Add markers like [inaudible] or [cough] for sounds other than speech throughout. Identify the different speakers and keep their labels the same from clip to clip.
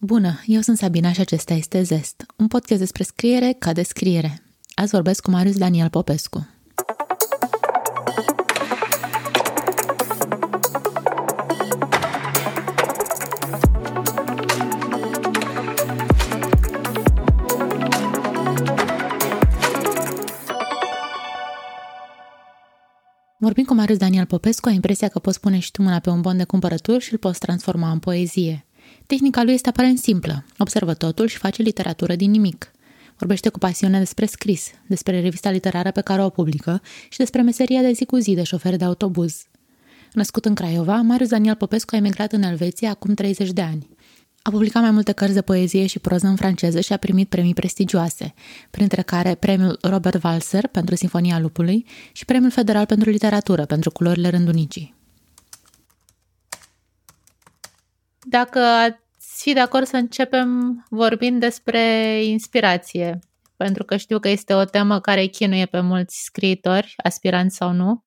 Speaker 1: Bună, eu sunt Sabina și acesta este Zest, un podcast despre scriere ca descriere. Azi vorbesc cu Marius Daniel Popescu. Vorbind cu Marius Daniel Popescu, ai impresia că poți pune și tu mâna pe un bon de cumpărături și îl poți transforma în poezie. Tehnica lui este aparent simplă. Observă totul și face literatură din nimic. Vorbește cu pasiune despre scris, despre revista literară pe care o publică și despre meseria de zi cu zi de șofer de autobuz. Născut în Craiova, Marius Daniel Popescu a emigrat în Elveția acum 30 de ani. A publicat mai multe cărți de poezie și proză în franceză și a primit premii prestigioase, printre care premiul Robert Walser pentru Sinfonia Lupului și premiul federal pentru literatură pentru Culorile Rândunicii. Dacă ați fi de acord să începem vorbind despre inspirație, pentru că știu că este o temă care chinuie pe mulți scriitori, aspiranți sau nu.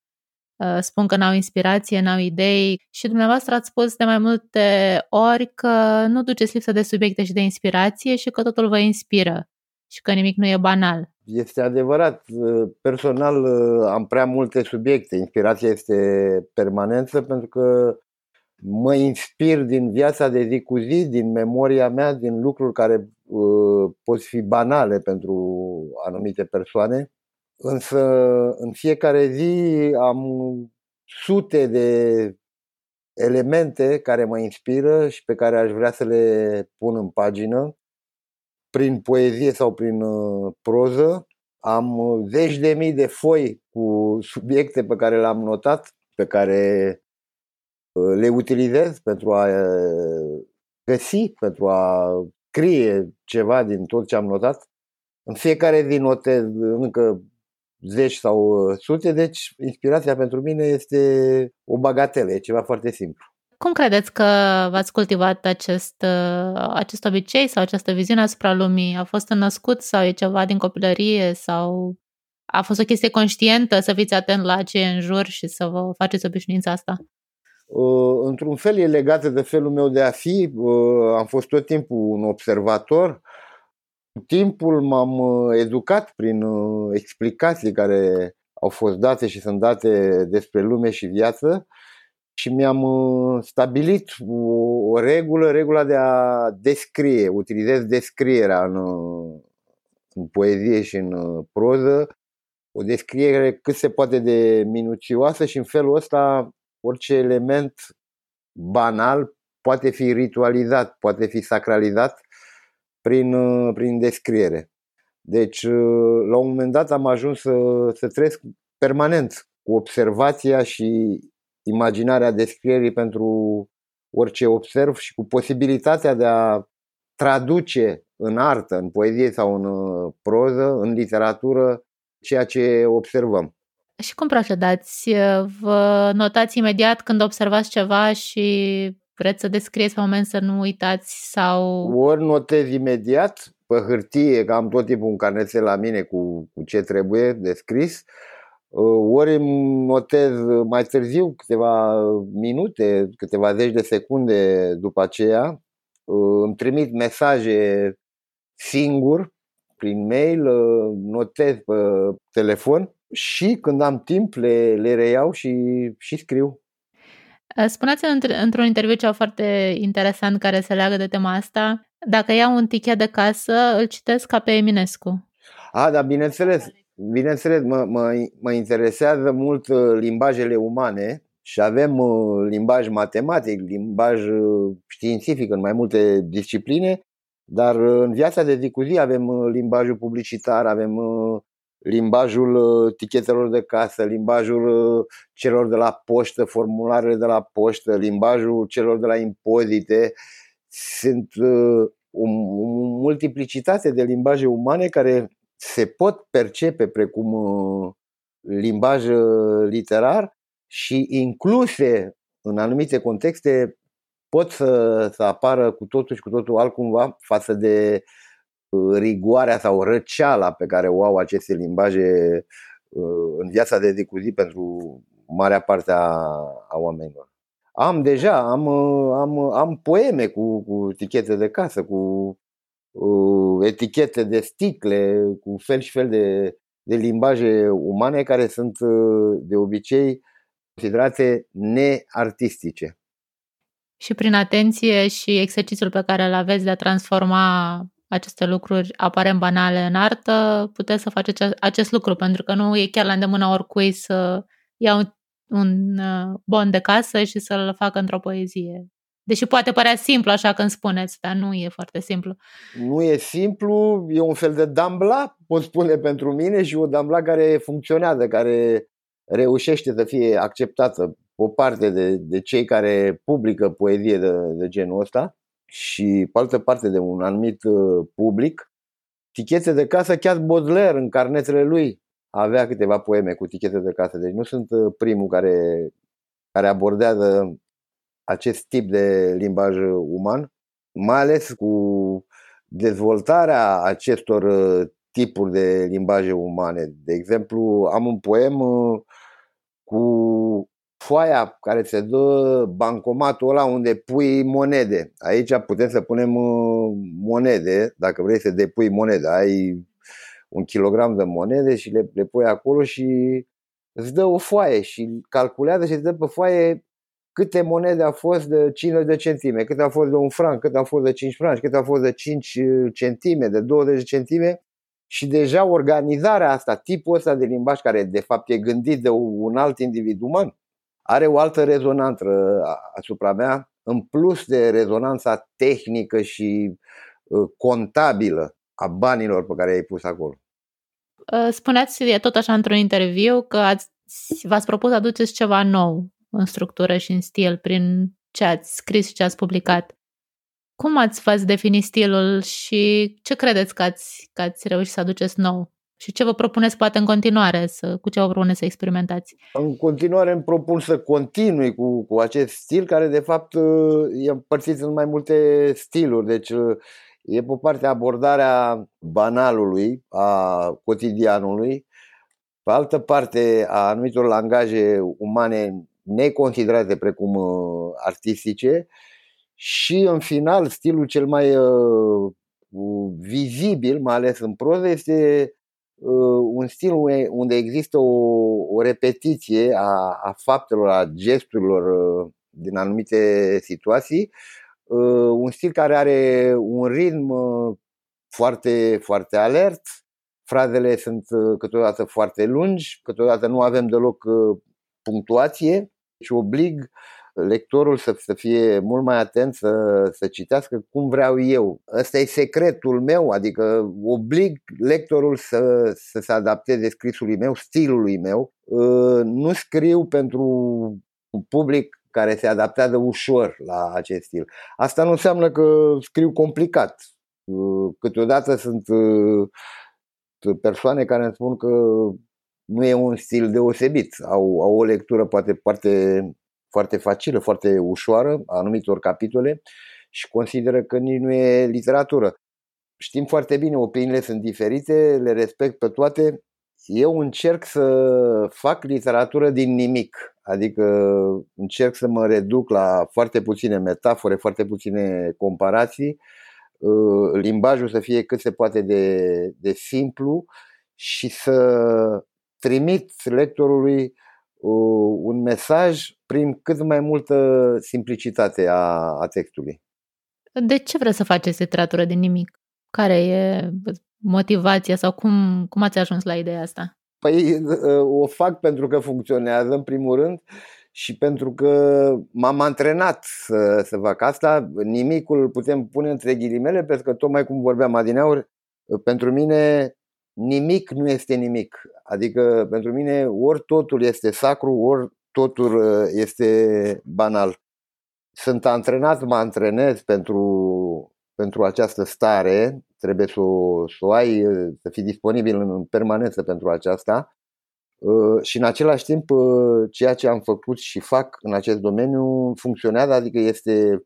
Speaker 1: Uh, spun că n-au inspirație, n-au idei și dumneavoastră ați spus de mai multe ori că nu duceți lipsă de subiecte și de inspirație și că totul vă inspiră și că nimic nu e banal.
Speaker 2: Este adevărat. Uh, personal uh, am prea multe subiecte. Inspirația este permanență pentru că mă inspir din viața de zi cu zi, din memoria mea, din lucruri care uh, pot fi banale pentru anumite persoane Însă în fiecare zi am sute de elemente care mă inspiră și pe care aș vrea să le pun în pagină, prin poezie sau prin uh, proză. Am zeci de mii de foi cu subiecte pe care le-am notat, pe care uh, le utilizez pentru a uh, găsi, pentru a scrie ceva din tot ce am notat. În fiecare zi notez încă zeci sau uh, sute, deci inspirația pentru mine este o bagatelă, e ceva foarte simplu.
Speaker 1: Cum credeți că v-ați cultivat acest, uh, acest obicei sau această viziune asupra lumii? A fost născut sau e ceva din copilărie sau a fost o chestie conștientă să fiți atent la ce e în jur și să vă faceți obișnuința asta?
Speaker 2: Uh, într-un fel e legată de felul meu de a fi. Am fost tot timpul un observator timpul m-am uh, educat prin uh, explicații care au fost date și sunt date despre lume și viață și mi-am uh, stabilit o, regulă, regula de a descrie, utilizez descrierea în, în poezie și în proză, o descriere cât se poate de minuțioasă și în felul ăsta orice element banal poate fi ritualizat, poate fi sacralizat prin, uh, prin descriere. Deci, uh, la un moment dat am ajuns să, să trăiesc permanent cu observația și imaginarea descrierii pentru orice observ și cu posibilitatea de a traduce în artă, în poezie sau în uh, proză, în literatură, ceea ce observăm.
Speaker 1: Și cum procedați? Vă notați imediat când observați ceva și Vreți să descrieți pe moment să nu uitați sau...
Speaker 2: Ori notez imediat pe hârtie, că am tot timpul un carnețel la mine cu, cu ce trebuie descris, uh, ori îmi notez mai târziu, câteva minute, câteva zeci de secunde după aceea, uh, îmi trimit mesaje singur, prin mail, uh, notez pe telefon și când am timp le, le reiau și, și scriu.
Speaker 1: Uh, spuneți într-un interviu ceva foarte interesant care se leagă de tema asta. Dacă iau un tichet de casă, îl citesc ca pe Eminescu.
Speaker 2: A, da, bineînțeles. Bineînțeles, mă, mă, mă interesează mult uh, limbajele umane și avem uh, limbaj matematic, limbaj științific în mai multe discipline, dar în viața de zi cu zi avem limbajul publicitar, avem limbajul uh, tichetelor de casă, limbajul uh, celor de la poștă, formularele de la poștă, limbajul celor de la impozite. Sunt uh, o multiplicitate de limbaje umane care se pot percepe precum limbaj literar și incluse în anumite contexte pot să, să apară cu totul și cu totul altcumva față de rigoarea sau răceala pe care o au aceste limbaje uh, în viața de zi cu zi pentru marea parte a, a oamenilor. Am deja, am, am, am poeme cu, cu etichete de casă, cu uh, etichete de sticle, cu fel și fel de, de limbaje umane care sunt uh, de obicei considerate neartistice.
Speaker 1: Și prin atenție și exercițiul pe care îl aveți de a transforma aceste lucruri aparent banale în artă, puteți să faceți acest lucru, pentru că nu e chiar la îndemâna oricui să ia un, un uh, bon de casă și să-l facă într-o poezie. Deși poate părea simplu așa când spuneți, dar nu e foarte simplu.
Speaker 2: Nu e simplu, e un fel de dambla, pot spune pentru mine, și o dambla care funcționează, care reușește să fie acceptată o parte de, de cei care publică poezie de, de genul ăsta și pe altă parte de un anumit uh, public. Tichete de casă, chiar Baudelaire în carnetele lui avea câteva poeme cu tichete de casă, deci nu sunt uh, primul care, care abordează acest tip de limbaj uman, mai ales cu dezvoltarea acestor uh, tipuri de limbaje umane. De exemplu, am un poem cu foaia care se dă bancomatul ăla unde pui monede. Aici putem să punem uh, monede, dacă vrei să depui monede. Ai un kilogram de monede și le, le pui acolo și îți dă o foaie și calculează și îți dă pe foaie câte monede a fost de 50 de centime, câte a fost de un franc, câte a fost de 5 franci, câte a fost de 5 uh, centime, de 20 centime și deja organizarea asta, tipul ăsta de limbaj care de fapt e gândit de un alt individ uman, are o altă rezonanță asupra mea, în plus de rezonanța tehnică și ă, contabilă a banilor pe care i-ai pus acolo.
Speaker 1: Ă, spuneați tot așa într-un interviu că ați, v-ați propus să aduceți ceva nou în structură și în stil prin ce ați scris și ce ați publicat. Cum ați v-ați defini stilul și ce credeți că ați, că ați reușit să aduceți nou? Și ce vă propuneți poate în continuare, să, cu ce vă propuneți să experimentați?
Speaker 2: În continuare îmi propun să continui cu, cu acest stil care de fapt e împărțit în mai multe stiluri. Deci e pe partea abordarea banalului, a cotidianului, pe altă parte a anumitor langaje umane neconsiderate precum uh, artistice și în final stilul cel mai uh, vizibil, mai ales în proză, este Uh, un stil unde există o, o repetiție a, a faptelor, a gesturilor uh, din anumite situații, uh, un stil care are un ritm foarte, foarte alert, frazele sunt câteodată foarte lungi, câteodată nu avem deloc punctuație și oblig lectorul să, să fie mult mai atent să, să citească cum vreau eu. Ăsta e secretul meu, adică oblig lectorul să, să se adapteze scrisului meu, stilului meu. Ă, nu scriu pentru un public care se adaptează ușor la acest stil. Asta nu înseamnă că scriu complicat. Ă, câteodată sunt ă, persoane care îmi spun că nu e un stil deosebit, au, au o lectură poate foarte foarte facilă, foarte ușoară a anumitor capitole și consideră că nici nu e literatură. Știm foarte bine, opiniile sunt diferite, le respect pe toate. Eu încerc să fac literatură din nimic, adică încerc să mă reduc la foarte puține metafore, foarte puține comparații, uh, limbajul să fie cât se poate de, de simplu și să trimit lectorului un mesaj prin cât mai multă simplicitate a, a textului.
Speaker 1: De ce vreți să faceți literatură din nimic? Care e motivația sau cum, cum ați ajuns la ideea asta?
Speaker 2: Păi o fac pentru că funcționează în primul rând și pentru că m-am antrenat să, să fac asta. Nimicul putem pune între ghilimele pentru că tocmai cum vorbeam adineauri, pentru mine nimic nu este nimic. Adică pentru mine ori totul este sacru, ori totul uh, este banal. Sunt antrenat, mă antrenez pentru, pentru această stare, trebuie să o, să o ai, uh, să fii disponibil în permanență pentru aceasta uh, și în același timp ceea ce am făcut și fac în acest domeniu funcționează, adică este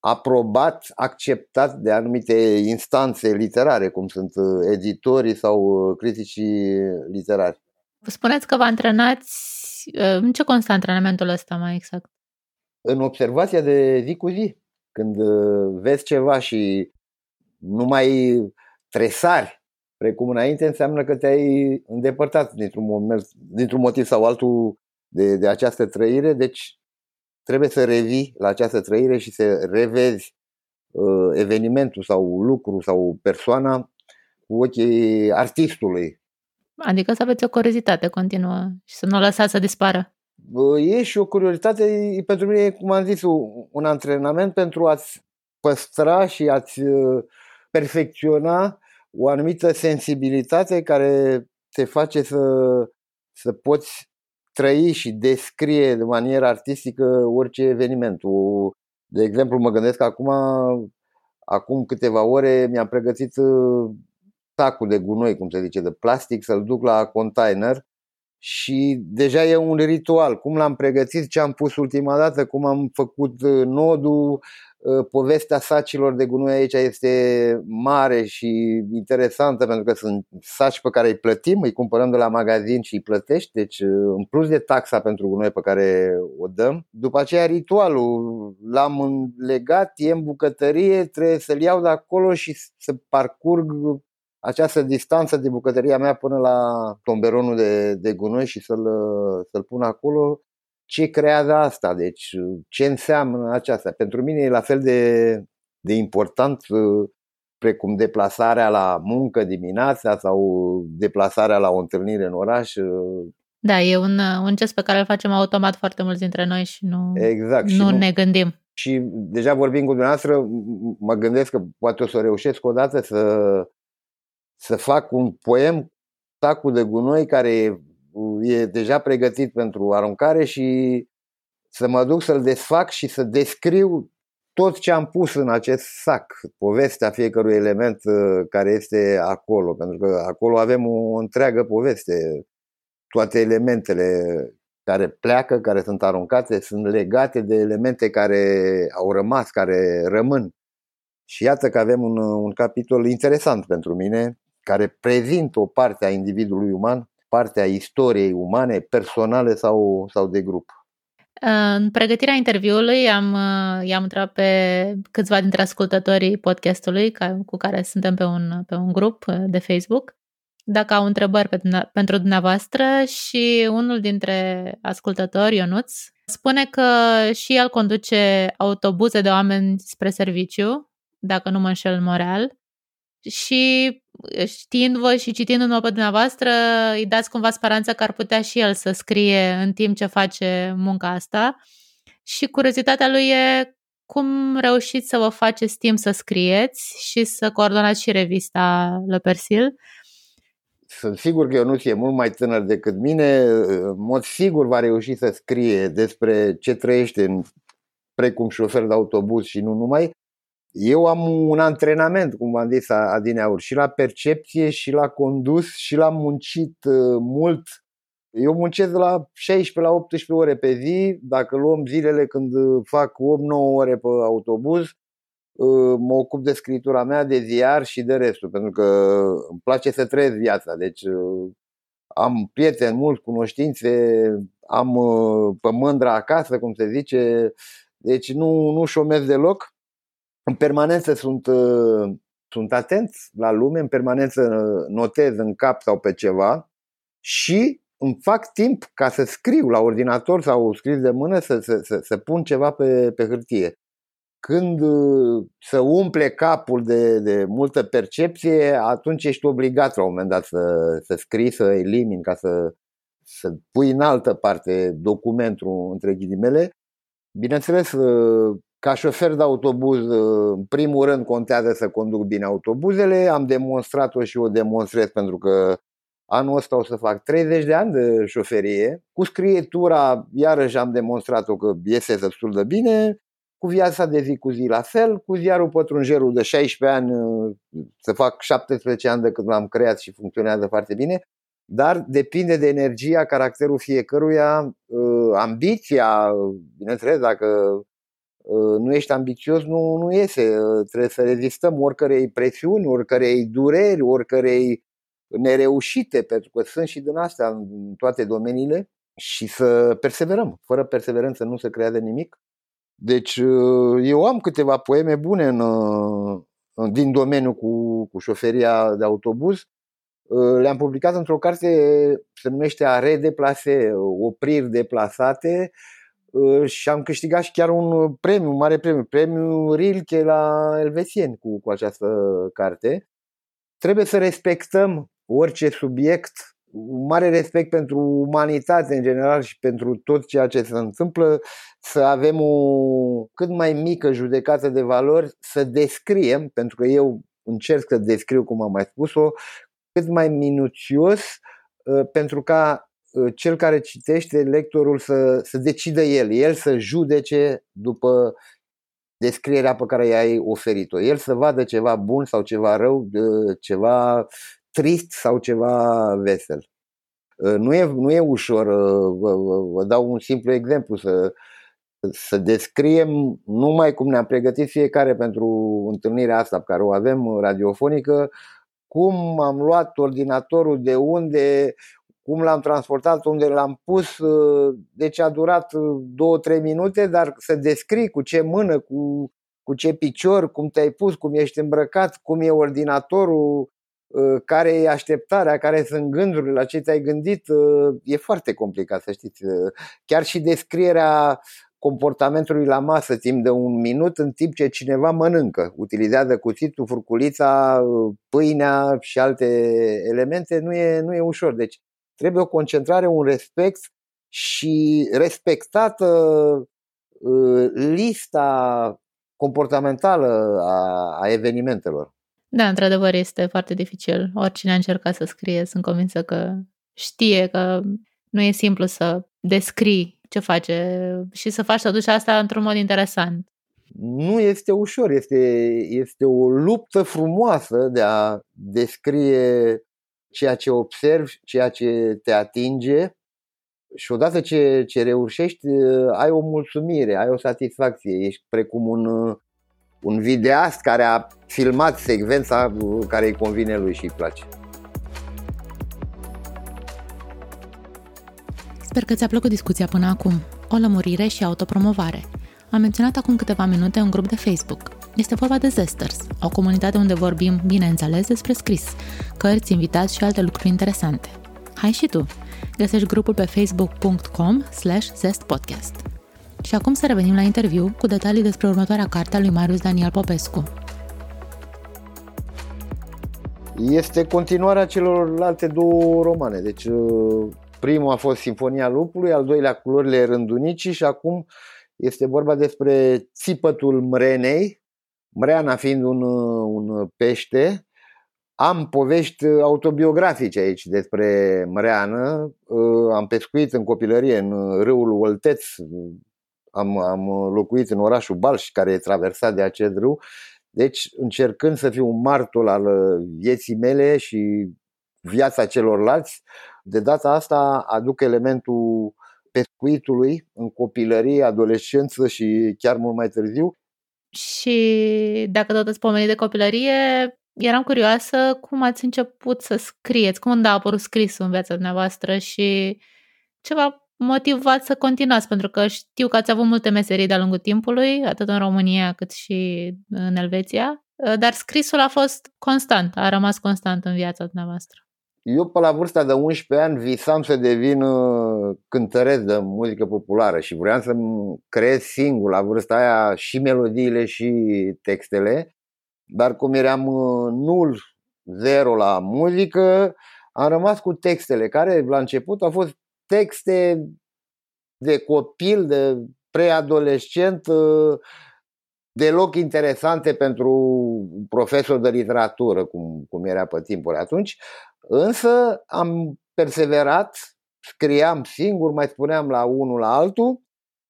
Speaker 2: aprobat, acceptat de anumite instanțe literare, cum sunt uh, editorii sau uh, criticii literari.
Speaker 1: Spuneți că vă antrenați. Uh, în ce constă antrenamentul ăsta mai exact?
Speaker 2: în observația de zi cu zi. Când uh, vezi ceva și nu mai tresari precum înainte, înseamnă că te-ai îndepărtat dintr-un, moment, dintr-un motiv sau altul de, de această trăire, deci trebuie să revii la această trăire și să revezi uh, evenimentul sau lucru sau persoana cu ochii artistului.
Speaker 1: Adică să aveți o curiozitate continuă și să nu o lăsați să dispară.
Speaker 2: E și o curiozitate, pentru mine, cum am zis, un antrenament pentru a-ți păstra și a-ți uh, perfecționa o anumită sensibilitate care te face să, să poți trăi și descrie de manieră artistică orice eveniment. De exemplu, mă gândesc acum, acum câteva ore mi-am pregătit uh, sacul de gunoi, cum se zice, de plastic, să-l duc la container și deja e un ritual. Cum l-am pregătit, ce am pus ultima dată, cum am făcut uh, nodul, uh, povestea sacilor de gunoi aici este mare și interesantă pentru că sunt saci pe care îi plătim, îi cumpărăm de la magazin și îi plătești, deci uh, în plus de taxa pentru gunoi pe care o dăm. După aceea ritualul, l-am legat, e în bucătărie, trebuie să-l iau de acolo și să parcurg această distanță de bucătăria mea până la tomberonul de, de gunoi și să-l, să-l pun acolo, ce creează asta, deci ce înseamnă aceasta. Pentru mine e la fel de, de important precum deplasarea la muncă dimineața sau deplasarea la o întâlnire în oraș.
Speaker 1: Da, e un, un gest pe care îl facem automat foarte mulți dintre noi și nu,
Speaker 2: exact,
Speaker 1: nu, și nu ne gândim.
Speaker 2: Și deja vorbim cu dumneavoastră, mă gândesc că poate o să reușesc odată să să fac un poem, sacul de gunoi care e deja pregătit pentru aruncare și să mă duc să-l desfac și să descriu tot ce am pus în acest sac, povestea fiecărui element uh, care este acolo, pentru că acolo avem o întreagă poveste. Toate elementele care pleacă, care sunt aruncate, sunt legate de elemente care au rămas, care rămân. Și iată că avem un, un capitol interesant pentru mine, care prezintă o parte a individului uman, partea istoriei umane, personale sau, sau de grup.
Speaker 1: În pregătirea interviului am, i-am întrebat pe câțiva dintre ascultătorii podcastului cu care suntem pe un, pe un grup de Facebook dacă au întrebări pe, pentru dumneavoastră și unul dintre ascultători, Ionuț, spune că și el conduce autobuze de oameni spre serviciu, dacă nu mă înșel în Montreal, și știind-vă și citindu-mă pe dumneavoastră, îi dați cumva speranța că ar putea și el să scrie în timp ce face munca asta. Și curiozitatea lui e cum reușiți să vă faceți timp să scrieți și să coordonați și revista Le Persil.
Speaker 2: Sunt sigur că eu nu e mult mai tânăr decât mine, în mod sigur va reuși să scrie despre ce trăiește în, precum șofer de autobuz și nu numai, eu am un antrenament, cum v-am zis adineauri, și la percepție, și la condus, și la muncit uh, mult. Eu muncesc de la 16 la 18 ore pe zi. Dacă luăm zilele când fac 8-9 ore pe autobuz, uh, mă ocup de scritura mea, de ziar și de restul, pentru că îmi place să trăiesc viața. Deci uh, am prieteni mulți, cunoștințe, am pe mândra acasă, cum se zice, deci nu, nu șomez deloc în permanență sunt, uh, sunt atent la lume, în permanență notez în cap sau pe ceva și îmi fac timp ca să scriu la ordinator sau scris de mână să, să, să, să pun ceva pe, pe hârtie. Când uh, să umple capul de, de multă percepție, atunci ești obligat la un moment dat să, să scrii, să elimini, ca să, să pui în altă parte documentul între ghilimele. Bineînțeles, uh, ca șofer de autobuz, în primul rând contează să conduc bine autobuzele. Am demonstrat-o și o demonstrez pentru că anul ăsta o să fac 30 de ani de șoferie. Cu scrietura, iarăși am demonstrat-o că iese destul de bine. Cu viața de zi cu zi la fel. Cu ziarul pătrunjerul de 16 ani, să fac 17 ani de când l-am creat și funcționează foarte bine. Dar depinde de energia, caracterul fiecăruia, ambiția, bineînțeles, dacă Uh, nu ești ambițios, nu, nu iese. Uh, trebuie să rezistăm oricărei presiuni, oricărei dureri, oricărei nereușite, pentru că sunt și din astea în toate domeniile și să perseverăm. Fără perseverență nu se creează nimic. Deci eu am câteva poeme bune în, din domeniul cu, cu șoferia de autobuz. Le-am publicat într-o carte, se numește A redeplase, opriri deplasate și am câștigat și chiar un premiu, un mare premiu, premiul Rilke la Elvețieni cu, cu această carte. Trebuie să respectăm orice subiect, un mare respect pentru umanitate în general și pentru tot ceea ce se întâmplă, să avem o cât mai mică judecată de valori, să descriem, pentru că eu încerc să descriu, cum am mai spus-o, cât mai minuțios, ă, pentru ca ă, cel care citește, lectorul, să, să decidă el, el să judece după descrierea pe care i-ai oferit-o. El să vadă ceva bun sau ceva rău, ceva trist sau ceva vesel. Uh, nu e, nu e ușor, uh, vă, vă, vă dau un simplu exemplu, să, să descriem numai cum ne-am pregătit fiecare pentru întâlnirea asta pe care o avem radiofonică, cum am luat ordinatorul de unde, cum l-am transportat, unde l-am pus, uh, deci a durat 2-3 minute, dar să descrii cu ce mână, cu, cu ce picior, cum te-ai pus, cum ești îmbrăcat, cum e ordinatorul, uh, care e așteptarea, care sunt gândurile, la ce ți-ai gândit, uh, e foarte complicat să știți. Chiar și descrierea comportamentului la masă timp de un minut în timp ce cineva mănâncă, utilizează cuțitul, furculița, pâinea și alte elemente, nu e, nu e ușor. Deci trebuie o concentrare, un respect și respectată uh, lista comportamentală a, a evenimentelor.
Speaker 1: Da, într-adevăr este foarte dificil. Oricine a încercat să scrie, sunt convinsă că știe că nu e simplu să descrii ce face și să faci totuși asta într-un mod interesant.
Speaker 2: Nu este ușor, este, este o luptă frumoasă de a descrie ceea ce observi, ceea ce te atinge și odată ce, ce reușești, ai o mulțumire, ai o satisfacție. Ești precum un, un videast care a filmat secvența care îi convine lui și îi place.
Speaker 1: Sper că ți-a plăcut discuția până acum. O lămurire și autopromovare. Am menționat acum câteva minute un grup de Facebook. Este vorba de Zesters, o comunitate unde vorbim, bineînțeles, despre scris, cărți, invitați și alte lucruri interesante. Hai și tu! Găsești grupul pe facebook.com slash zestpodcast. Și acum să revenim la interviu cu detalii despre următoarea carte a lui Marius Daniel Popescu.
Speaker 2: Este continuarea celorlalte două romane. Deci uh, primul a fost Sinfonia Lupului, al doilea Culorile Rândunicii și acum este vorba despre Țipătul Mrenei, Mreana fiind un, un pește, am povești autobiografice aici despre Mreană. Am pescuit în copilărie în râul Olteț, am, am locuit în orașul Balș, care e traversat de acest râu. Deci, încercând să fiu un martul al vieții mele și viața celorlalți, de data asta aduc elementul pescuitului în copilărie, adolescență și chiar mult mai târziu.
Speaker 1: Și dacă tot îți pomeni de copilărie, eram curioasă cum ați început să scrieți, cum a apărut scrisul în viața dumneavoastră și ceva motivat să continuați, pentru că știu că ați avut multe meserii de-a lungul timpului, atât în România cât și în Elveția, dar scrisul a fost constant, a rămas constant în viața dumneavoastră.
Speaker 2: Eu pe la vârsta de 11 ani visam să devin uh, cântăresc de muzică populară și vreau să creez singur la vârsta aia și melodiile și textele, dar cum eram uh, nul, zero la muzică, am rămas cu textele care la început au fost texte de copil, de preadolescent, uh, deloc interesante pentru un profesor de literatură, cum, cum era pe timpul atunci, Însă am perseverat, scriam singur, mai spuneam la unul la altul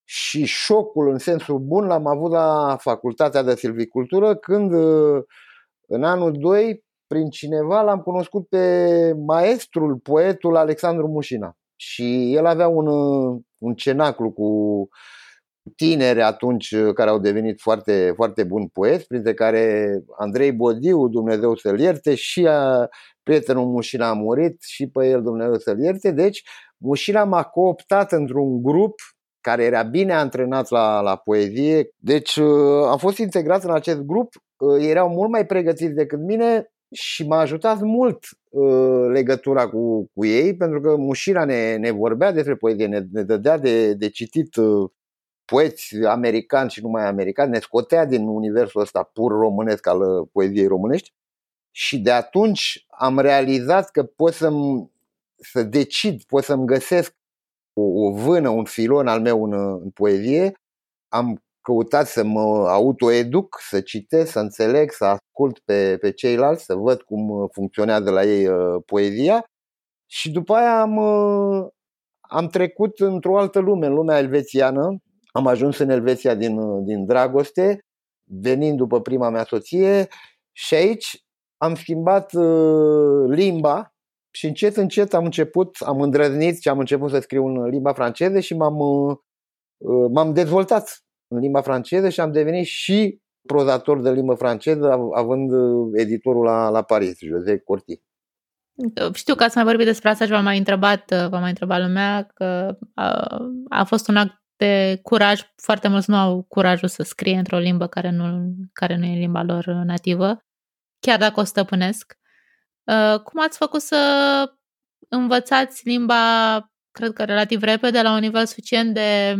Speaker 2: și șocul în sensul bun l-am avut la facultatea de silvicultură când în anul 2 prin cineva l-am cunoscut pe maestrul, poetul Alexandru Mușina. Și el avea un, un cenaclu cu tineri atunci care au devenit foarte, foarte buni poeți, printre care Andrei Bodiu, Dumnezeu să-l ierte, și a, prietenul Mușina a murit și pe el Dumnezeu să-l ierte, deci Mușina m-a cooptat într-un grup care era bine antrenat la, la poezie. Deci uh, am fost integrat în acest grup, uh, erau mult mai pregătiți decât mine și m-a ajutat mult uh, legătura cu, cu ei, pentru că Mușira ne, ne vorbea despre poezie, ne, ne dădea de, de citit uh, poeți americani și numai americani, ne scotea din universul ăsta pur românesc al uh, poeziei românești și de atunci am realizat că pot să să decid, pot să-mi găsesc o, o vână, un filon al meu în, în poezie. Am căutat să mă autoeduc, să citesc, să înțeleg, să ascult pe, pe ceilalți, să văd cum funcționează la ei uh, poezia și după aia am, uh, am trecut într-o altă lume, în lumea elvețiană. Am ajuns în Elveția din, uh, din dragoste, venind după prima mea soție și aici am schimbat limba și încet, încet am început, am îndrăznit și am început să scriu în limba franceză și m-am, m-am dezvoltat în limba franceză și am devenit și prozator de limbă franceză, având uh, editorul la, la Paris, José Corti.
Speaker 1: Știu că ați mai vorbit despre asta și v-am mai întrebat, uh, v-am mai întrebat lumea că a, a fost un act de curaj. Foarte mulți nu au curajul să scrie într-o limbă care nu, care nu e limba lor nativă, chiar dacă o stăpânesc. Uh, cum ați făcut să învățați limba, cred că relativ repede, la un nivel suficient de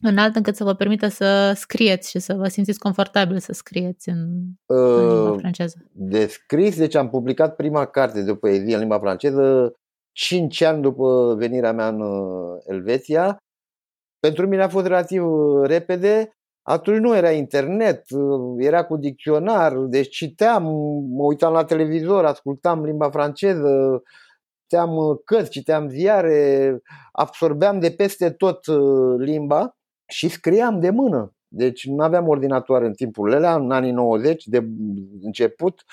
Speaker 1: înalt încât să vă permită să scrieți și să vă simțiți confortabil să scrieți în, uh, în limba franceză?
Speaker 2: De scris, deci am publicat prima carte de poezie în limba franceză 5 ani după venirea mea în uh, Elveția. Pentru mine a fost relativ uh, repede. Atunci nu era internet, era cu dicționar, deci citeam, mă uitam la televizor, ascultam limba franceză, citeam cărți, citeam ziare, absorbeam de peste tot limba și scriam de mână. Deci nu aveam ordinator în timpul ăla, în anii 90, de început,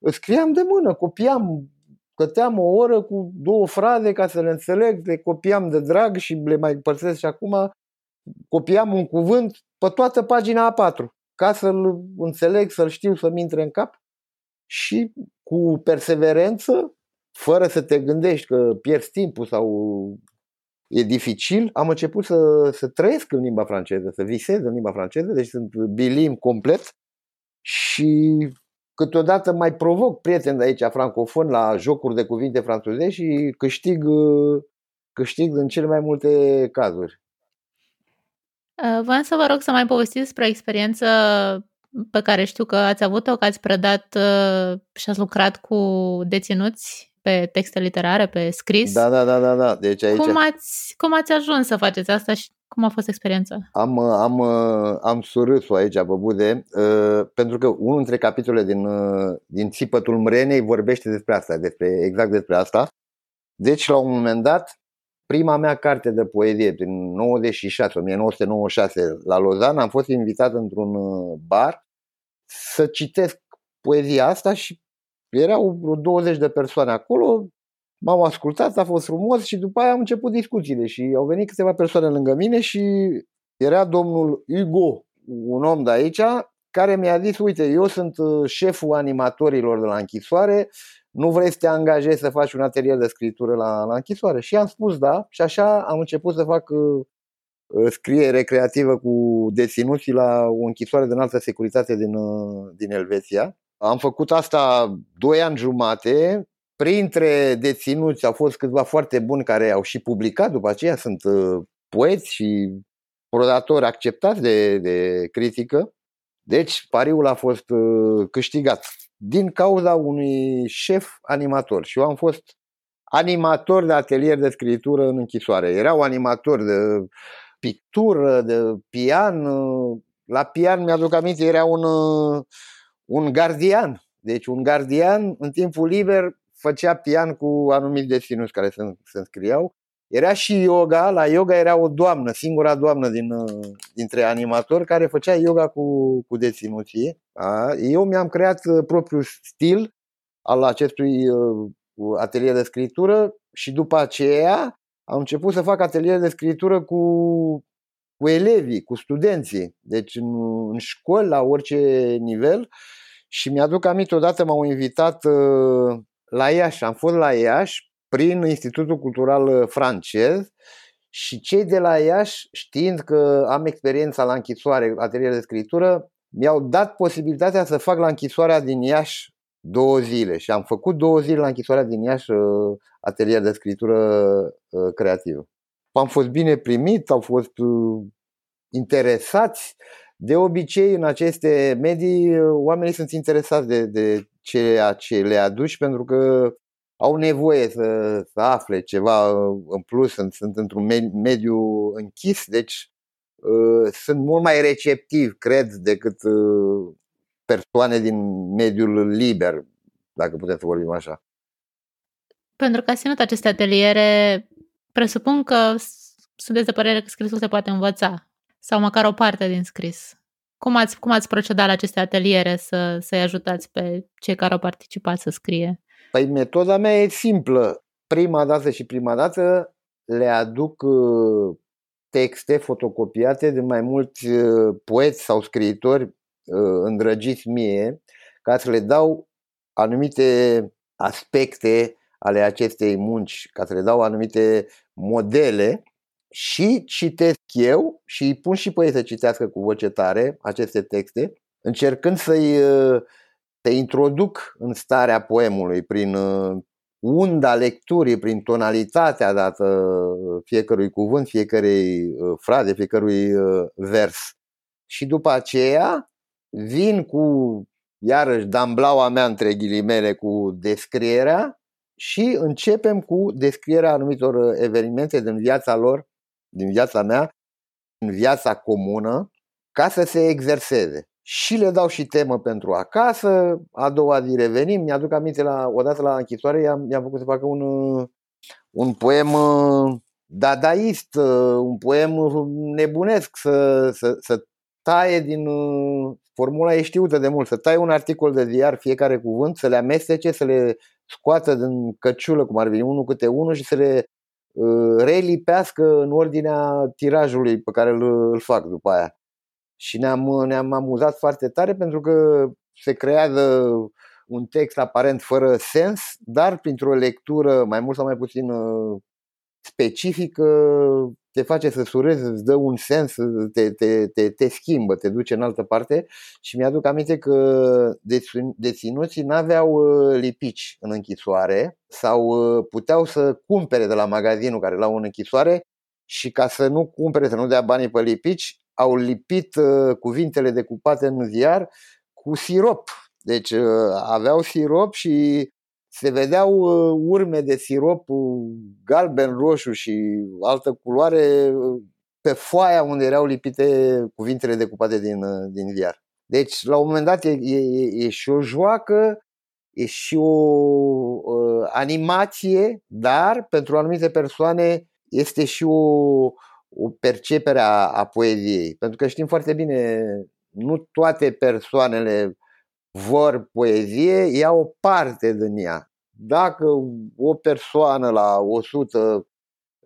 Speaker 2: scriam de mână, copiam, căteam o oră cu două fraze ca să le înțeleg, le copiam de drag și le mai părțesc și acum, copiam un cuvânt pe toată pagina A4, ca să-l înțeleg, să-l știu, să-mi intre în cap și cu perseverență, fără să te gândești că pierzi timpul sau e dificil, am început să, să trăiesc în limba franceză, să visez în limba franceză, deci sunt bilim complet și câteodată mai provoc prieteni de aici francofon la jocuri de cuvinte franțuze și câștig, câștig în cele mai multe cazuri.
Speaker 1: Uh, vreau să vă rog să mai povestiți despre experiență pe care știu că ați avut-o, că ați predat uh, și ați lucrat cu deținuți pe texte literare, pe scris.
Speaker 2: Da, da, da, da. da. Deci aici...
Speaker 1: cum, ați, cum ați ajuns să faceți asta și cum a fost experiența?
Speaker 2: Am, am, am surâs-o aici pe bude, uh, pentru că unul dintre capitole din, uh, din Țipătul Mrenei vorbește despre asta, despre, exact despre asta. Deci, la un moment dat, prima mea carte de poezie, prin 96, 1996, la Lozan, am fost invitat într-un uh, bar să citesc poezia asta și erau vreo 20 de persoane acolo, m-au ascultat, a fost frumos și după aia am început discuțiile și au venit câteva persoane lângă mine și era domnul Hugo, un om de aici, care mi-a zis, uite, eu sunt uh, șeful animatorilor de la închisoare, nu vrei să te angajezi să faci un atelier de scritură la, la închisoare? Și am spus da și așa am început să fac uh, uh scriere creativă cu deținuții la o închisoare de înaltă securitate din, uh, din Elveția. Am făcut asta doi ani jumate. Printre deținuți au fost câțiva foarte buni care au și publicat după aceea. Sunt uh, poeți și prodatori acceptați de, de critică. Deci pariul a fost uh, câștigat din cauza unui șef animator. Și eu am fost animator de atelier de scritură în închisoare. Erau animatori de pictură, de pian. La pian mi-aduc aminte, era un un gardian. Deci un gardian în timpul liber făcea pian cu anumiți deținuți care se, se înscriau. Era și yoga, la yoga era o doamnă, singura doamnă din, dintre animatori care făcea yoga cu, cu deținuții. Da? Eu mi-am creat uh, propriul stil al acestui uh, atelier de scritură și după aceea am început să fac atelier de scritură cu, cu elevii, cu studenții, deci în, în școli, la orice nivel. Și mi-aduc aminte, odată m-au invitat uh, la Iași, am fost la Iași prin Institutul Cultural uh, francez. Și cei de la Iași, știind că am experiența la închisoare, atelier de scritură, mi-au dat posibilitatea să fac la închisoarea din Iași două zile și am făcut două zile la închisoarea din Iași uh, atelier de scritură uh, creativă. Am fost bine primit, au fost uh, interesați. De obicei, în aceste medii, oamenii sunt interesați de, de ceea ce le aduci pentru că au nevoie să, să afle ceva în plus, sunt, sunt într-un mediu închis, deci uh, sunt mult mai receptivi, cred, decât uh, persoane din mediul liber, dacă putem să vorbim așa.
Speaker 1: Pentru că ați ținut aceste ateliere, presupun că sunteți de părere că scrisul se poate învăța, sau măcar o parte din scris. Cum ați, cum ați procedat la aceste ateliere să, să-i ajutați pe cei care au participat să scrie?
Speaker 2: Păi metoda mea e simplă. Prima dată și prima dată le aduc uh, texte fotocopiate de mai mulți uh, poeți sau scriitori uh, îndrăgiți mie ca să le dau anumite aspecte ale acestei munci, ca să le dau anumite modele și citesc eu și îi pun și pe ei să citească cu voce tare aceste texte, încercând să-i te introduc în starea poemului prin uh, unda lecturii, prin tonalitatea dată fiecărui cuvânt, fiecărei uh, fraze, fiecărui uh, vers. Și după aceea vin cu, iarăși, damblaua mea între ghilimele cu descrierea și începem cu descrierea anumitor evenimente din viața lor, din viața mea, în viața comună, ca să se exerseze și le dau și temă pentru acasă. A doua zi revenim. Mi-aduc aminte, la, odată la închisoare, i-am, i-am făcut să facă un, un poem uh, dadaist, uh, un poem nebunesc, să, să, să taie din uh, formula e știută de mult, să taie un articol de ziar fiecare cuvânt, să le amestece, să le scoată din căciulă, cum ar veni, unul câte unul și să le relipească în ordinea tirajului pe care îl, îl fac după aia și ne-am, ne-am amuzat foarte tare pentru că se creează un text aparent fără sens, dar printr-o lectură mai mult sau mai puțin uh, specifică te face să surezi, îți dă un sens, te, te, te, te schimbă, te duce în altă parte. Și mi-aduc aminte că deținuții n-aveau uh, lipici în închisoare sau uh, puteau să cumpere de la magazinul care l-au în închisoare și ca să nu cumpere, să nu dea banii pe lipici, au lipit uh, cuvintele decupate în ziar cu sirop. Deci uh, aveau sirop și se vedeau uh, urme de sirop galben, roșu și altă culoare pe foaia unde erau lipite cuvintele decupate din, din ziar. Deci, la un moment dat, e, e, e și o joacă, e și o uh, animație, dar pentru anumite persoane este și o, o percepere a, a poeziei. Pentru că știm foarte bine, nu toate persoanele vor poezie, ia o parte din ea. Dacă o persoană la 100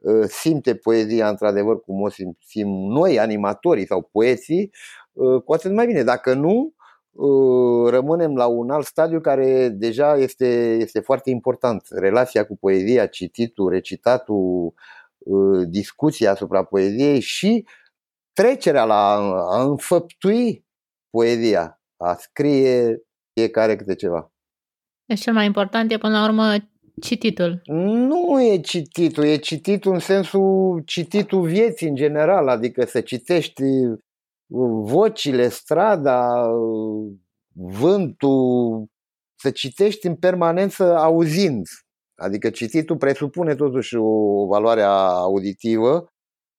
Speaker 2: ă, simte poezia într-adevăr cum o simțim noi, animatorii sau poeții, ă, cu atât mai bine. Dacă nu, ă, rămânem la un alt stadiu care deja este, este foarte important. Relația cu poezia, cititul, recitatul, Uh, discuția asupra poeziei și trecerea la a înfăptui poezia, a scrie fiecare câte ceva.
Speaker 1: Deci cel mai important e până la urmă cititul.
Speaker 2: Nu e cititul, e cititul în sensul cititul vieții în general, adică să citești vocile, strada, vântul, să citești în permanență auzind. Adică cititul presupune totuși o valoare auditivă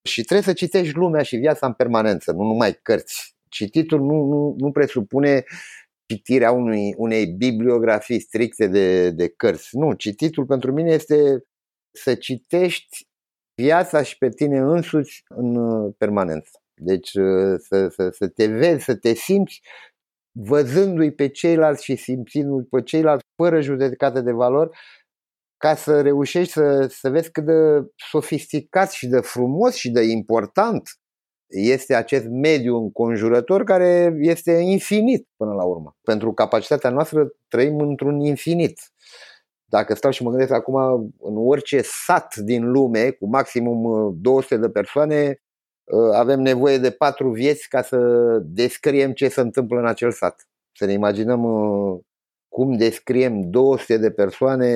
Speaker 2: și trebuie să citești lumea și viața în permanență, nu numai cărți. Cititul nu, nu, nu presupune citirea unui, unei bibliografii stricte de, de cărți. Nu, cititul pentru mine este să citești viața și pe tine însuți în permanență. Deci să, să, să te vezi, să te simți văzându-i pe ceilalți și simțindu-i pe ceilalți fără judecată de valori, ca să reușești să, să vezi cât de sofisticat și de frumos și de important este acest mediu înconjurător care este infinit până la urmă. Pentru capacitatea noastră trăim într-un infinit. dacă stau și mă gândesc acum în orice sat din lume cu maximum 200 de persoane, avem nevoie de patru vieți ca să descriem ce se întâmplă în acel sat. Să ne imaginăm cum descriem 200 de persoane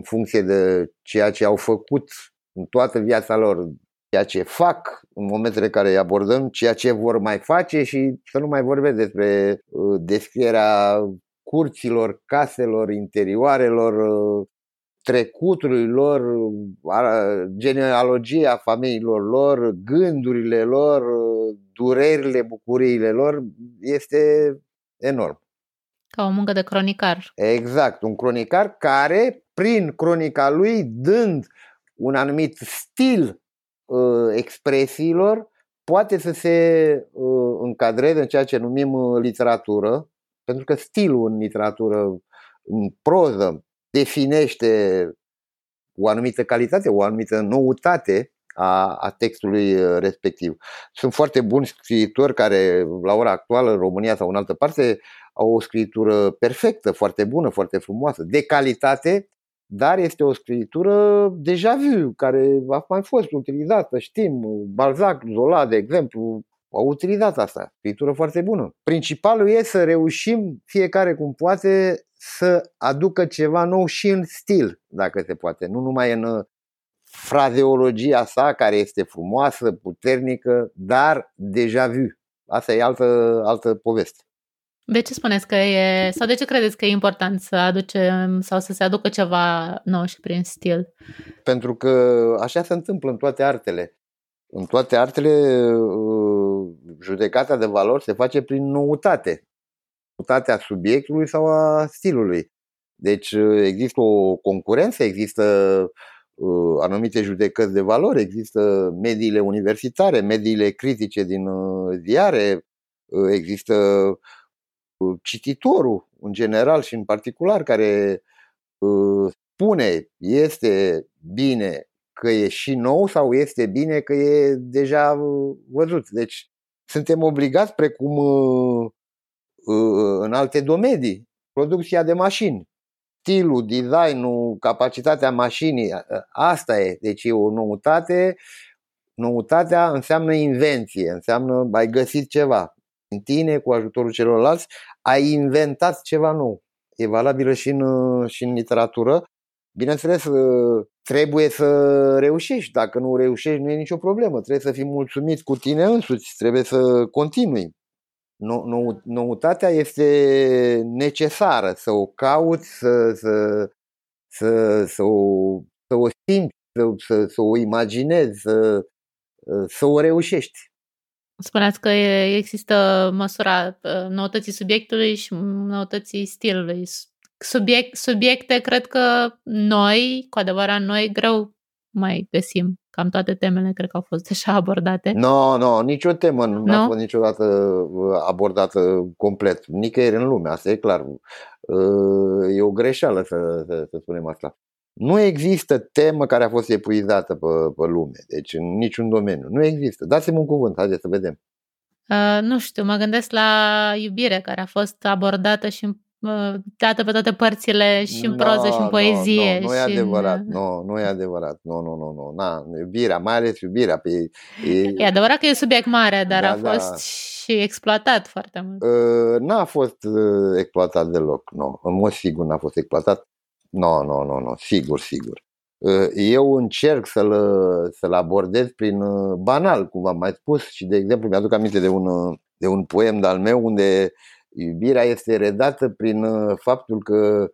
Speaker 2: în funcție de ceea ce au făcut în toată viața lor, ceea ce fac în momentele în care îi abordăm, ceea ce vor mai face și să nu mai vorbesc despre uh, descrierea curților, caselor, interioarelor, uh, trecutului lor, genealogia familiilor lor, gândurile lor, uh, durerile, bucuriile lor, este enorm.
Speaker 1: Ca o muncă de cronicar.
Speaker 2: Exact, un cronicar care, prin cronica lui, dând un anumit stil uh, expresiilor, poate să se uh, încadreze în ceea ce numim uh, literatură, pentru că stilul în literatură, în proză, definește o anumită calitate, o anumită noutate a, a textului uh, respectiv. Sunt foarte buni scriitori care, la ora actuală, în România sau în altă parte, au o scritură perfectă, foarte bună, foarte frumoasă, de calitate, dar este o scritură deja vu, care a mai fost utilizată, știm, Balzac, Zola, de exemplu, au utilizat asta, scritură foarte bună. Principalul e să reușim fiecare cum poate să aducă ceva nou și în stil, dacă se poate, nu numai în uh, frazeologia sa, care este frumoasă, puternică, dar deja vu. Asta e altă, altă poveste.
Speaker 1: De ce spuneți că e, sau de ce credeți că e important să aducem sau să se aducă ceva nou și prin stil?
Speaker 2: Pentru că așa se întâmplă în toate artele. În toate artele, uh, judecata de valori se face prin noutate. Noutatea subiectului sau a stilului. Deci uh, există o concurență, există uh, anumite judecăți de valori, există mediile universitare, mediile critice din ziare, există cititorul în general și în particular care uh, spune este bine că e și nou sau este bine că e deja uh, văzut. Deci suntem obligați, precum uh, în alte domenii, producția de mașini, stilul, designul, capacitatea mașinii, asta e. Deci e o noutate. Noutatea înseamnă invenție, înseamnă ai găsit ceva în tine, cu ajutorul celorlalți, ai inventat ceva nou. E valabilă și în, și în literatură. Bineînțeles, trebuie să reușești. Dacă nu reușești, nu e nicio problemă. Trebuie să fii mulțumit cu tine însuți, trebuie să continui. Nou, nou, noutatea este necesară să o cauți, să, să, să, să, o, să o simți, să, să, să o imaginezi, să, să o reușești.
Speaker 1: Spuneați că există măsura uh, noutății subiectului și noutății stilului. Subiect, subiecte, cred că noi, cu adevărat noi, greu mai găsim. Cam toate temele cred că au fost [laughs] deja abordate.
Speaker 2: Nu, no, nu, no, nicio temă nu no? a fost niciodată uh, abordată complet. Nicăieri în lume, asta e clar. Uh, e o greșeală să, să, să spunem asta. Nu există temă care a fost epuizată pe, pe lume, deci în niciun domeniu. Nu există. Dați-mi un cuvânt, haideți să vedem.
Speaker 1: Uh, nu știu, mă gândesc la iubire, care a fost abordată și uh, dată pe toate părțile și în no, proză și în poezie.
Speaker 2: Nu, no, nu e adevărat, în... nu, nu e adevărat, nu, nu, nu, nu, na, iubirea, mai ales iubirea. Pe,
Speaker 1: e... e adevărat că e subiect mare, dar da, a da. fost da. și exploatat foarte mult.
Speaker 2: Uh, n-a fost uh, exploatat deloc, nu, în mod sigur n-a fost exploatat. Nu, nu, nu, nu, sigur, sigur. Ă, eu încerc să-l, să-l abordez prin ă, banal, cum v-am mai spus și de exemplu mi-aduc aminte de un, ă, de un poem de-al meu unde iubirea este redată prin faptul că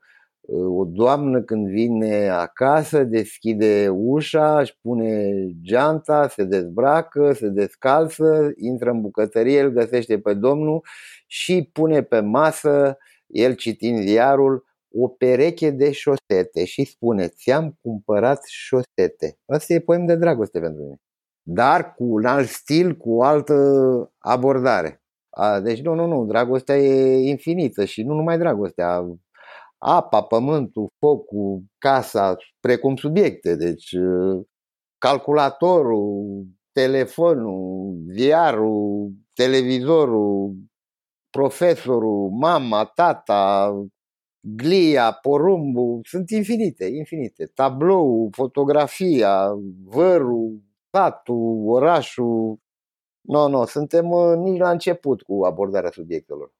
Speaker 2: o doamnă când vine acasă deschide ușa, își pune geanta, se dezbracă, se descalță, intră în bucătărie, îl găsește pe domnul și pune pe masă, el citind ziarul, o pereche de șosete și spune ți-am cumpărat șosete. Asta e poem de dragoste pentru mine. Dar cu un alt stil, cu o altă abordare. A, deci nu, nu, nu, dragostea e infinită și nu numai dragostea. Apa, pământul, focul, casa, precum subiecte. Deci calculatorul, telefonul, ziarul, televizorul, profesorul, mama, tata, glia, porumbul, sunt infinite, infinite. Tablou, fotografia, vărul, satul, orașul. Nu, no, nu, no, suntem uh, nici la început cu abordarea subiectelor.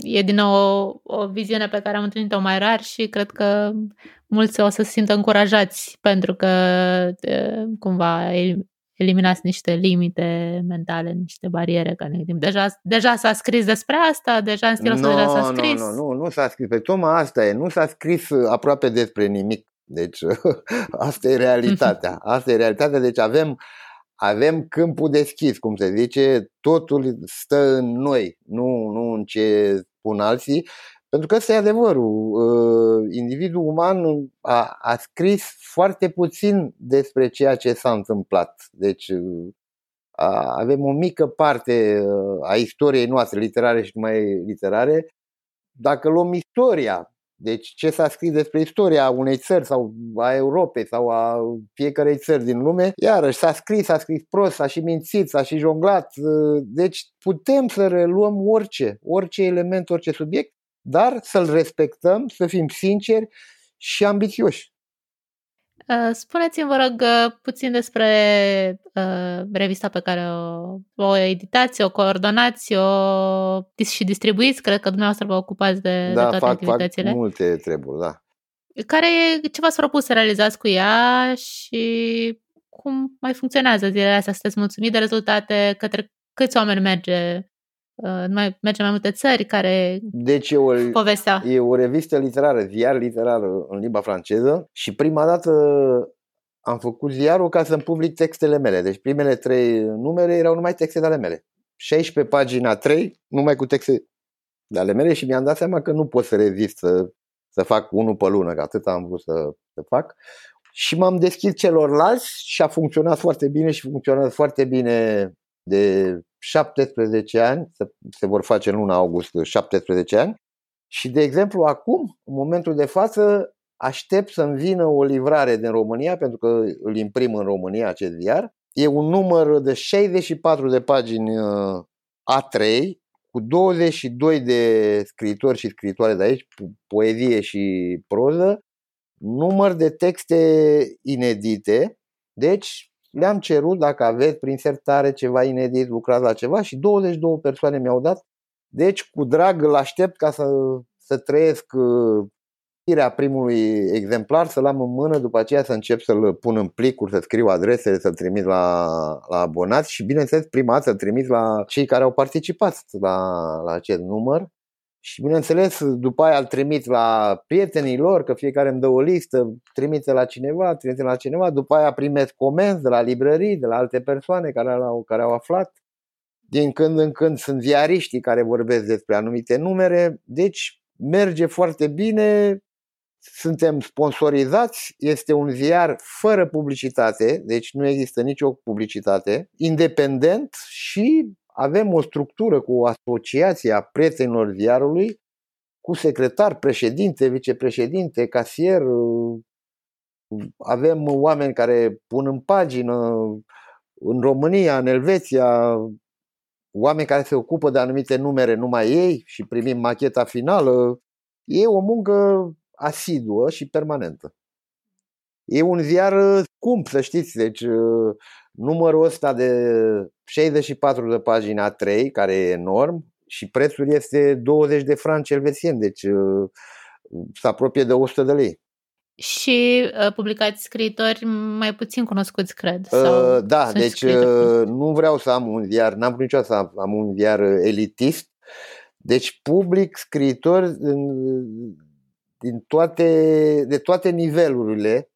Speaker 1: E din nou o, o viziune pe care am întâlnit-o mai rar și cred că mulți o să se simtă încurajați pentru că cumva eliminați niște limite mentale, niște bariere care ne gândim. Deja, deja s-a scris despre asta, deja în stilul no, deja s-a scris.
Speaker 2: Nu, nu, nu, nu s-a scris. Pe tocmai asta e, nu s-a scris aproape despre nimic. Deci [laughs] asta e realitatea. [laughs] Asta e realitatea, deci avem avem câmpul deschis, cum se zice, totul stă în noi, nu, nu în ce spun alții pentru că ăsta e adevărul. Uh, individul uman a, a scris foarte puțin despre ceea ce s-a întâmplat. Deci uh, a, avem o mică parte uh, a istoriei noastre, literare și numai literare. Dacă luăm istoria, deci ce s-a scris despre istoria unei țări sau a Europei sau a fiecarei țări din lume, iarăși s-a scris, s-a scris prost, s-a și mințit, s-a și jonglat. Deci putem să reluăm orice, orice element, orice subiect dar să-l respectăm, să fim sinceri și ambițioși.
Speaker 1: Uh, spuneți-mi, vă rog, uh, puțin despre uh, revista pe care o, o editați, o coordonați o, și distribuiți. Cred că dumneavoastră vă ocupați de,
Speaker 2: da,
Speaker 1: de toate
Speaker 2: fac,
Speaker 1: activitățile.
Speaker 2: fac multe treburi, da.
Speaker 1: Care e, ce v-ați propus să realizați cu ea și cum mai funcționează zilele astea? Sunteți mulțumit de rezultate? Către câți oameni merge Uh, mai merge mai multe țări care
Speaker 2: deci e o,
Speaker 1: povestea.
Speaker 2: E o revistă literară, ziar literar în limba franceză și prima dată am făcut ziarul ca să-mi public textele mele. Deci primele trei numere erau numai texte de ale mele. 16 pagina 3, numai cu texte de ale mele și mi-am dat seama că nu pot să rezist să, să fac unul pe lună, că atât am vrut să, să fac. Și m-am deschis celorlalți și a funcționat foarte bine și funcționează foarte bine de 17 ani, se vor face în luna august 17 ani și, de exemplu, acum, în momentul de față, aștept să-mi vină o livrare din România, pentru că îl imprim în România acest ziar. E un număr de 64 de pagini uh, A3 cu 22 de scriitori și scriitoare de aici, poezie și proză, număr de texte inedite, deci le-am cerut dacă aveți prin sertare ceva inedit, lucrați la ceva și 22 persoane mi-au dat. Deci cu drag îl aștept ca să, să trăiesc firea uh, primului exemplar, să-l am în mână, după aceea să încep să-l pun în plicuri, să scriu adresele, să-l trimit la, la abonați și bineînțeles prima dată să-l trimit la cei care au participat la, la acest număr și bineînțeles, după aia îl trimit la prietenii lor, că fiecare îmi dă o listă, trimite la cineva, trimite la cineva, după aia primesc comenzi de la librării, de la alte persoane care au, care au aflat. Din când în când sunt ziariștii care vorbesc despre anumite numere, deci merge foarte bine, suntem sponsorizați, este un ziar fără publicitate, deci nu există nicio publicitate, independent și avem o structură cu o asociație a prietenilor ziarului, cu secretar, președinte, vicepreședinte, casier, avem oameni care pun în pagină în România, în Elveția, oameni care se ocupă de anumite numere numai ei și primim macheta finală. E o muncă asiduă și permanentă. E un ziar scump, să știți, deci numărul ăsta de 64 de pagini A3, care e enorm, și prețul este 20 de franci elvețieni, deci uh, se apropie de 100 de lei.
Speaker 1: Și uh, publicați scriitori mai puțin cunoscuți, cred. Sau
Speaker 2: uh, da, deci uh, nu vreau să am un ziar, n-am niciodată să am un ziar elitist, deci public scriitori din, din toate, de toate nivelurile,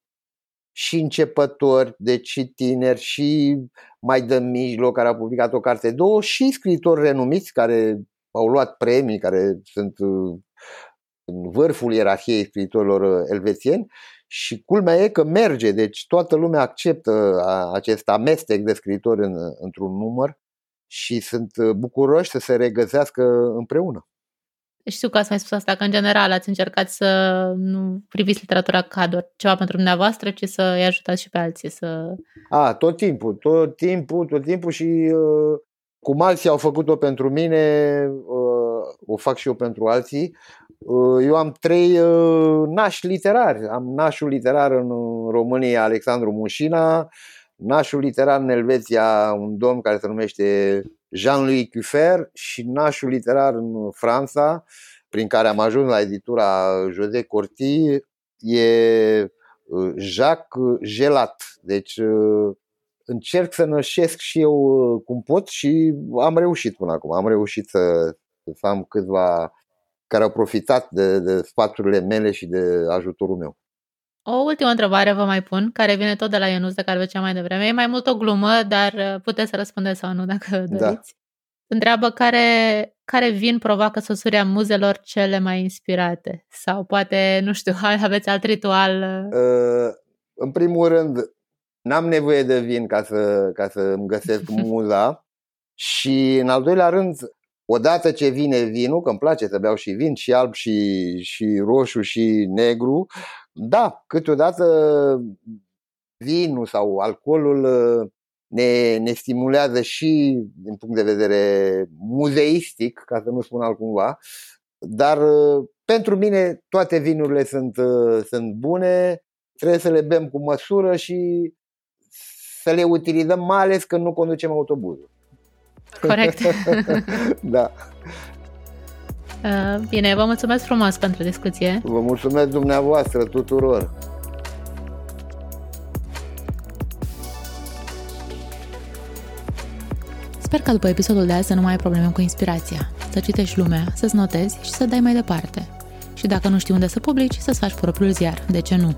Speaker 2: și începători, deci și tineri, și mai de mijloc care au publicat o carte, două, și scriitori renumiți care au luat premii, care sunt uh, în vârful ierarhiei scriitorilor uh, elvețieni. Și culmea e că merge, deci toată lumea acceptă uh, acest amestec de scriitori în, într-un număr și sunt bucuroși să se regăsească împreună
Speaker 1: știu că ați mai spus asta, că în general ați încercat să nu priviți literatura ca doar ceva pentru dumneavoastră, ci să îi ajutați și pe alții să...
Speaker 2: A, tot timpul, tot timpul, tot timpul și uh, cum alții au făcut-o pentru mine, uh, o fac și eu pentru alții. Uh, eu am trei uh, nași literari. Am nașul literar în România, Alexandru Mușina, nașul literar în Elveția, un domn care se numește Jean-Louis Cuffer și nașul literar în Franța, prin care am ajuns la editura José Corti, e uh, Jacques Gelat. Deci încerc să nășesc și eu cum pot și am reușit până acum. Am reușit să, să am câțiva care au profitat de, de sfaturile mele și de ajutorul meu.
Speaker 1: O ultimă întrebare vă mai pun, care vine tot de la Ionus, de care cea mai devreme. E mai mult o glumă, dar uh, puteți să răspundeți sau nu dacă da. doriți. Da. Întreabă care, care vin provoacă sosuria muzelor cele mai inspirate? Sau poate, nu știu, [laughs] aveți alt ritual?
Speaker 2: Uh, în primul rând, n-am nevoie de vin ca să, ca să îmi găsesc [laughs] muza. Și în al doilea rând, odată ce vine vinul, că îmi place să beau și vin, și alb, și, și roșu, și negru, da, câteodată vinul sau alcoolul uh, ne, ne stimulează și din punct de vedere muzeistic, ca să nu spun altcumva, dar uh, pentru mine toate vinurile sunt, uh, sunt bune, trebuie să le bem cu măsură și să le utilizăm, mai ales când nu conducem autobuzul.
Speaker 1: Corect. [laughs]
Speaker 2: da.
Speaker 1: Uh, bine, vă mulțumesc frumos pentru discuție.
Speaker 2: Vă mulțumesc dumneavoastră tuturor.
Speaker 1: Sper că după episodul de azi să nu mai ai probleme cu inspirația, să citești lumea, să-ți notezi și să dai mai departe. Și dacă nu știi unde să publici, să-ți faci propriul ziar, de ce nu?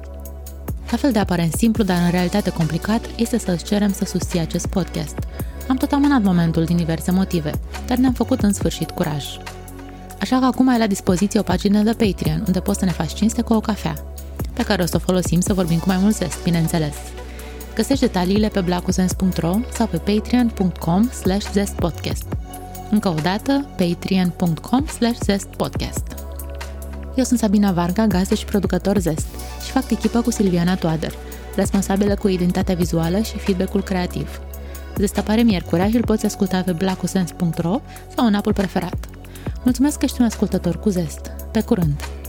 Speaker 1: La fel de aparent simplu, dar în realitate complicat, este să-ți cerem să susții acest podcast – am tot amânat momentul din diverse motive, dar ne-am făcut în sfârșit curaj. Așa că acum ai la dispoziție o pagină de Patreon, unde poți să ne faci cinste cu o cafea, pe care o să o folosim să vorbim cu mai mult zest, bineînțeles. Găsești detaliile pe blacuzens.ro sau pe patreon.com slash zestpodcast. Încă o dată, patreon.com slash zestpodcast. Eu sunt Sabina Varga, gazdă și producător Zest și fac echipă cu Silviana Toader, responsabilă cu identitatea vizuală și feedback-ul creativ – Destapare miercurea și îl poți asculta pe blackosens.ro sau în apul preferat. Mulțumesc că ești un ascultător cu zest. Pe curând!